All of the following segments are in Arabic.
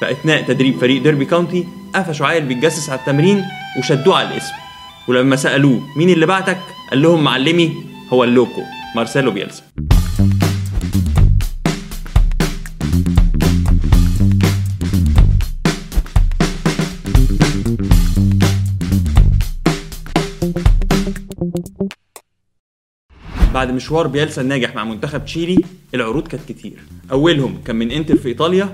فأثناء تدريب فريق ديربي كاونتي قفشوا عيل بيتجسس على التمرين وشدوه على القسم. ولما سألوه مين اللي بعتك؟ قال لهم معلمي هو اللوكو مارسيلو بيلسا. بعد مشوار بيلسا الناجح مع منتخب تشيلي العروض كانت كتير. أولهم كان من إنتر في إيطاليا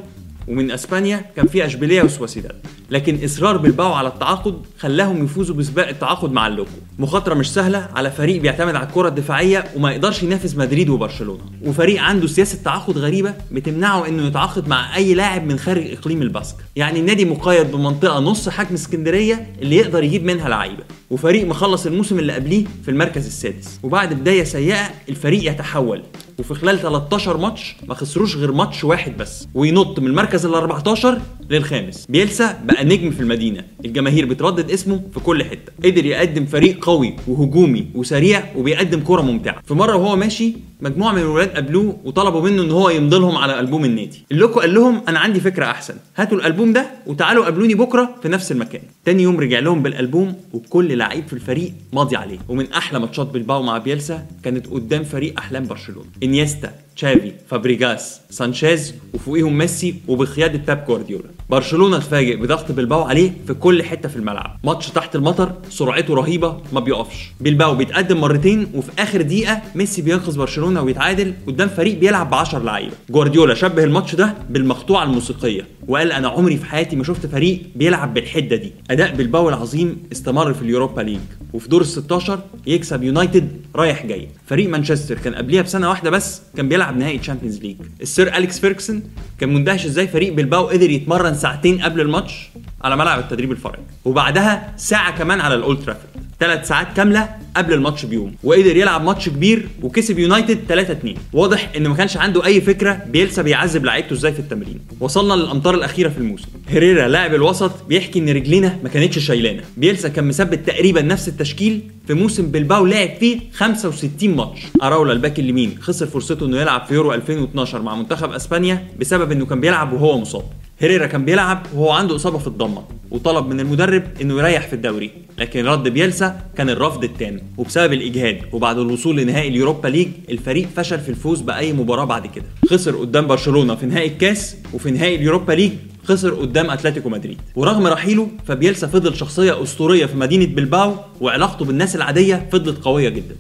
ومن أسبانيا كان في أشبيلية وسواسيداد لكن إصرار بالباو على التعاقد خلاهم يفوزوا بسباق التعاقد مع اللوكو. مخاطرة مش سهلة على فريق بيعتمد على الكرة الدفاعية وما يقدرش ينافس مدريد وبرشلونة. وفريق عنده سياسة تعاقد غريبة بتمنعه إنه يتعاقد مع أي لاعب من خارج إقليم الباسك يعني النادي مقيد بمنطقة نص حجم اسكندرية اللي يقدر يجيب منها لعيبة. وفريق مخلص الموسم اللي قبليه في المركز السادس. وبعد بداية سيئة الفريق يتحول. وفي خلال 13 ماتش ما خسروش غير ماتش واحد بس. وينط من المركز ال 14 للخامس. بيلسا بقى نجم في المدينة. الجماهير بتردد اسمه في كل حتة. قدر يقدم فريق قوي وهجومي وسريع وبيقدم كرة ممتعة. في مرة وهو ماشي مجموعة من الولاد قابلوه وطلبوا منه إن هو يمضي لهم على ألبوم النادي. اللوكو قال لهم أنا عندي فكرة أحسن. هاتوا الألبوم ده وتعالوا قابلوني بكرة في نفس المكان. تاني يوم رجع لهم بالألبوم وكل لعيب في الفريق ماضي عليه. ومن أحلى ماتشات بلباو مع بيلسا كانت قدام فريق أحلام برشلونة. إنيستا تشافي فابريجاس سانشيز وفوقيهم ميسي وبقياده بيب جوارديولا. برشلونة اتفاجئ بضغط بلباو عليه في كل حتة في الملعب. ماتش تحت المطر سرعته رهيبة ما بيقفش. بلباو بيتقدم مرتين وفي آخر دقيقة ميسي بينقذ برشلونة ويتعادل قدام فريق بيلعب ب 10 لعيبة. جوارديولا شبه الماتش ده بالمقطوعة الموسيقية وقال أنا عمري في حياتي ما شفت فريق بيلعب بالحدة دي. أداء بلباو العظيم استمر في ال Europa League وفي دور ال 16 يكسب يونايتد رايح جاي. فريق مانشستر كان قبليها بسنة واحدة بس كان بيلعب نهائي Champions League السير أليكس فيرجسون كان مندهش إزاي فريق بلباو قدر يتمرن ساعتين قبل الماتش على ملعب التدريب الفرعي. وبعدها ساعة كمان على الأولد ترافورد. ثلاث ساعات كاملة قبل الماتش بيوم. وقدر يلعب ماتش كبير وكسب يونايتد 3 2 واضح إن ما كانش عنده أي فكرة بيلسا بيعذب لعيبته إزاي في التمرين. وصلنا للامتار الأخيرة في الموسم. هيريرا لاعب الوسط بيحكي إن رجلينا ما كانتش شايلانا. بيلسا كان مثبت تقريبا نفس التشكيل في موسم بلباو لعب فيه 65 ماتش. إراولا ال back اليمين خسر فرصته إنه يلعب في يورو 2012 مع منتخب أسبانيا بسبب إنه كان بيلعب وهو مصاب. هيريرا كان بيلعب وهو عنده إصابة في الضمة وطلب من المدرب إنه يريح في الدوري لكن رد بيلسا كان الرفض التام وبسبب الإجهاد وبعد الوصول لنهائي ال Europa League الفريق فشل في الفوز بأي مباراة بعد كده. خسر قدام برشلونة في نهائي الكاس وفي نهائي ال Europa League خسر قدام أتلتيكو مدريد. ورغم رحيله فبيلسا فضل شخصية أسطورية في مدينة بلباو وعلاقته بالناس العادية فضلت قوية جدا.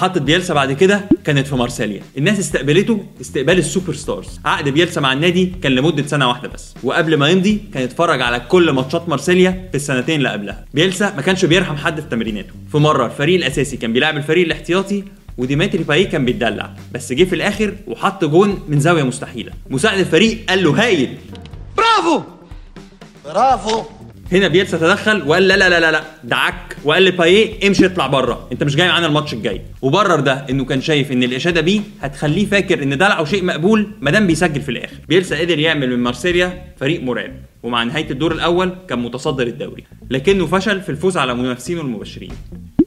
محطة بيلسا بعد كده كانت في مارسيليا، الناس استقبلته استقبال ال superstars، عقد بيلسا مع النادي كان لمدة سنة واحدة بس، وقبل ما يمضي كان اتفرج على كل ماتشات مارسيليا في السنتين اللي قبلها، بيلسا ما كانش بيرحم حد في تمريناته، في مرة الفريق الأساسي كان بيلعب الفريق الاحتياطي وديمتري باييه كان بيتدلع. بس جه في الآخر وحط جون من زاوية مستحيلة. مساعد الفريق قال له هايل. برافو! برافو! هنا بيلسا تدخل وقال لا لا لا لا دعك. وقال لبايه امشي اطلع بره. انت مش جاي معانا الماتش الجاي. وبرر ده انه كان شايف إن الاشاده بيه هتخليه فاكر إن دلعه شيء مقبول ما دام بيسجل في الآخر. بيلسا قدر يعمل من مارسيليا فريق مرعب. ومع نهاية الدور الأول كان متصدر الدوري. لكنه فشل في الفوز على منافسينه المباشرين.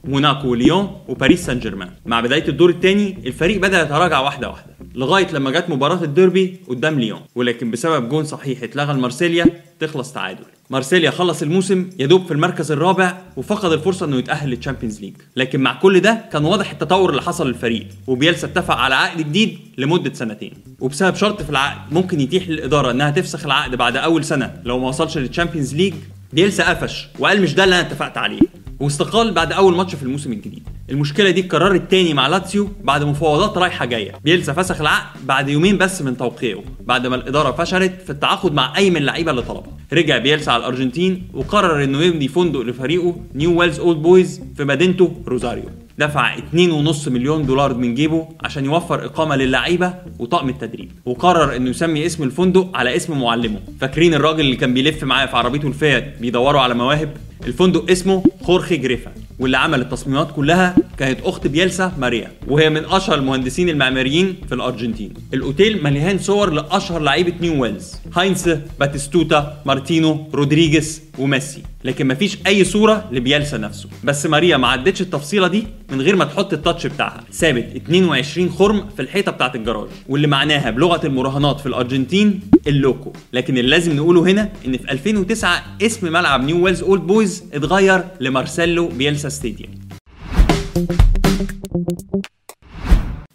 موناكو وليون وباريس سان جيرمان مع بداية الدور الثاني الفريق بدأ يتراجع واحدة واحدة. لغاية لما جت مباراة الديربي قدام ليون. ولكن بسبب جون صحيح اتلغى لمارسيليا تخلص تعادل. مارسيليا خلص الموسم يدوب في المركز الرابع وفقد الفرصة إنه يتأهل لل Champions League. لكن مع كل ده كان واضح التطور اللي حصل للفريق وبيلسا اتفق على عقد جديد لمدة سنتين. وبسبب شرط في العقد ممكن يتيح للإدارة إنها تفسخ العقد بعد أول سنة لو ما وصلش لل Champions League بيلسا قفش وقال مش ده اللي أنا اتفقت عليه. واستقال بعد أول ماتش في الموسم الجديد. المشكلة دي اتكررت تاني مع لاتسيو بعد مفاوضات رايحة جاية. بيلسا فسخ العقد بعد يومين بس من توقيعه بعد ما الإدارة فشلت في التعاقد مع أي من اللعيبة اللي طلبها. رجع بيلسا على الأرجنتين وقرر إنه يبني فندق لفريقه نيو ويلز اولد بويز في مدينته روزاريو. دفع 2.5 مليون دولار من جيبه عشان يوفر إقامة للعيبة وطقم التدريب وقرر إنه يسمي اسم الفندق على اسم معلمه. فاكرين الراجل اللي كان بيلف معاه في عربيته الفيات بيدوروا على مواهب؟ الفندق اسمه خورخي جريفا. واللي عمل التصميمات كلها كانت أخت بيلسا ماريا وهي من أشهر المهندسين المعماريين في الأرجنتين. الأوتيل مليان صور لأشهر لعيبة نيو ويلز هاينس باتيستوتا مارتينو رودريجيز وميسي. لكن مفيش أي صورة لبيلسا نفسه. بس ماريا ما عدتش التفصيلة دي من غير ما تحط ال touch بتاعها. سابت 22 خرم في الحيطة بتاعة الجراج واللي معناها بلغة المراهنات في الأرجنتين اللوكو. لكن اللي لازم نقوله هنا إن في 2009 اسم ملعب نيو ويلز أولد بويز اتغير لمارسيلو بيلسا каждый день.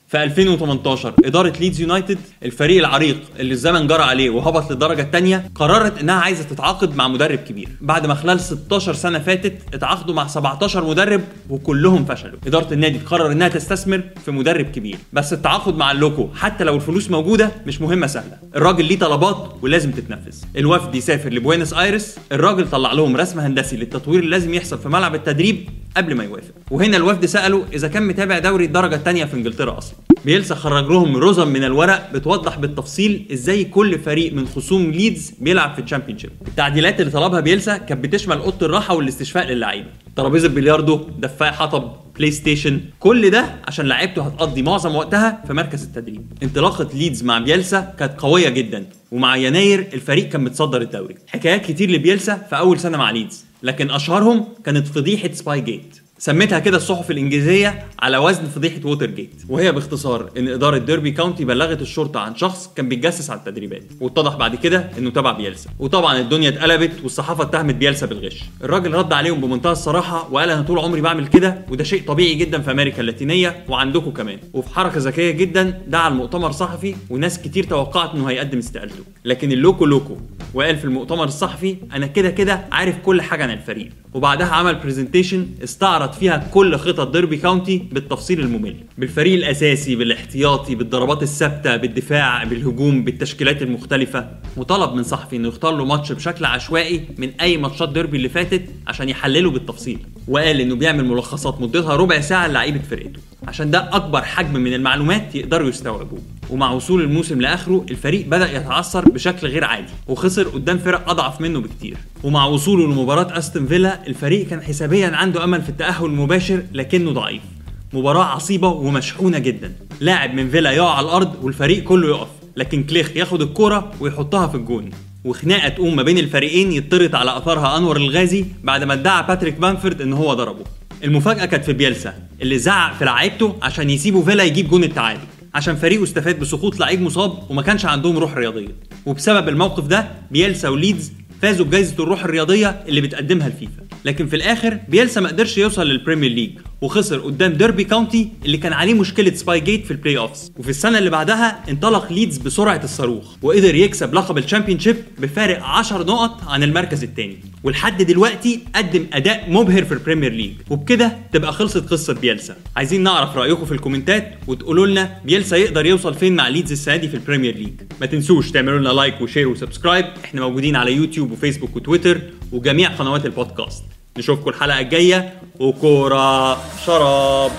في 2018 إدارة ليدز يونايتد الفريق العريق اللي الزمن جرى عليه وهبط للدرجة الثانية قررت إنها عايزة تتعاقد مع مدرب كبير. بعد ما خلال 16 سنة فاتت اتعاقدوا مع 17 مدرب وكلهم فشلوا. إدارة النادي قرر إنها تستثمر في مدرب كبير. بس التعاقد مع اللوكو حتى لو الفلوس موجودة مش مهمة سهلة. الراجل ليه طلبات ولازم تتنفذ. الوفد يسافر لبوينس آيرس الراجل طلع لهم رسم هندسي للتطوير اللي لازم يحصل في ملعب التدريب قبل ما يوافق. وهنا الوفد سأله إذا كان متابع دوري الدرجة الثانية في إنجلترا أصلا. بيلسا خرج لهم رزم من الورق بتوضح بالتفصيل إزاي كل فريق من خصوم ليدز بيلعب في ال Championship. التعديلات اللي طلبها بيلسا كانت بتشمل أوضة الراحة والاستشفاء للعيبة. ترابيزة بلياردو دفايه حطب بلاي ستيشن كل ده عشان لعيبته هتقضي معظم وقتها في مركز التدريب. انطلاقة ليدز مع بيلسا كانت قوية جدا ومع يناير الفريق كان متصدر الدوري. حكايات كتير لبيلسا في أول سنة مع ليدز لكن أشهرهم كانت فضيحة Spygate سميتها كده الصحف الإنجليزية على وزن فضيحة ووتر جيت وهي باختصار إن إدارة ديربي كاونتي بلغت الشرطة عن شخص كان بيتجسس على التدريبات. واتضح بعد كده إنه تبع بيلسا. وطبعا الدنيا اتقلبت والصحافة اتهمت بيلسا بالغش. الراجل رد عليهم بمنتهى الصراحة وقال أنا طول عمري بعمل كده وده شيء طبيعي جدا في أمريكا اللاتينية وعندكم كمان. وفي حركة ذكية جدا دعا لمؤتمر صحفي وناس كتير توقعت إنه هيقدم استقالته. لكن اللوكو لوكو وقال في المؤتمر الصحفي أنا كده كده عارف كل حاجة عن الفريق. وبعدها عمل presentation استعرض فيها كل خطط ديربي كاونتي بالتفصيل الممل بالفريق الأساسي بالاحتياطي بالضربات الثابتة بالدفاع بالهجوم بالتشكيلات المختلفة. وطلب من صحفي إنه يختار له ماتش بشكل عشوائي من أي ماتشات ديربي اللي فاتت عشان يحلله بالتفصيل. وقال إنه بيعمل ملخصات مدتها ربع ساعة لعيبة فرقته عشان ده أكبر حجم من المعلومات يقدروا يستوعبوه. ومع وصول الموسم لآخره الفريق بدأ يتعثر بشكل غير عادي وخسر قدام فرق أضعف منه بكتير. ومع وصوله لمباراة أستون فيلا الفريق كان حسابيا عنده أمل في التأهل المباشر لكنه ضعيف. مباراة عصيبة ومشحونة جدا. لاعب من فيلا يقع على الأرض والفريق كله يقف لكن كليخ ياخد الكرة ويحطها في الجون. وخناقة تقوم ما بين الفريقين يطرد على أثرها أنور الغازي بعد ما ادعى باتريك بامفورد إن هو ضربه. المفاجأة كانت في بيلسا اللي زعق في لعيبته عشان يسيبوا فيلا يجيب جون التعادل. عشان فريقه استفاد بسقوط لعيب مصاب وما كانش عندهم روح رياضية. وبسبب الموقف ده بيلسا وليدز فازوا بجائزة الروح الرياضية اللي بتقدمها الفيفا. لكن في الآخر بيلسا ما قدرش يوصل لل Premier League. وخسر قدام ديربي كاونتي اللي كان عليه مشكلة Spygate في ال playoffs وفي السنة اللي بعدها انطلق ليدز بسرعة الصاروخ وقدر يكسب لقب ال Championship بفارق 10 نقط عن المركز الثاني ولحد دلوقتي قدم أداء مبهر في ال Premier League وبكده تبقى خلصت قصة بيلسا. عايزين نعرف رأيكم في الكومنتات وتقولوا لنا بيلسا يقدر يوصل فين مع ليدز السنة دي في ال Premier League ما تنسوش تعملوا لنا like و share و subscribe إحنا موجودين على يوتيوب وفيسبوك وتويتر وجميع قنوات البودكاست نشوفكم الحلقة الجاية. وكورة شراب.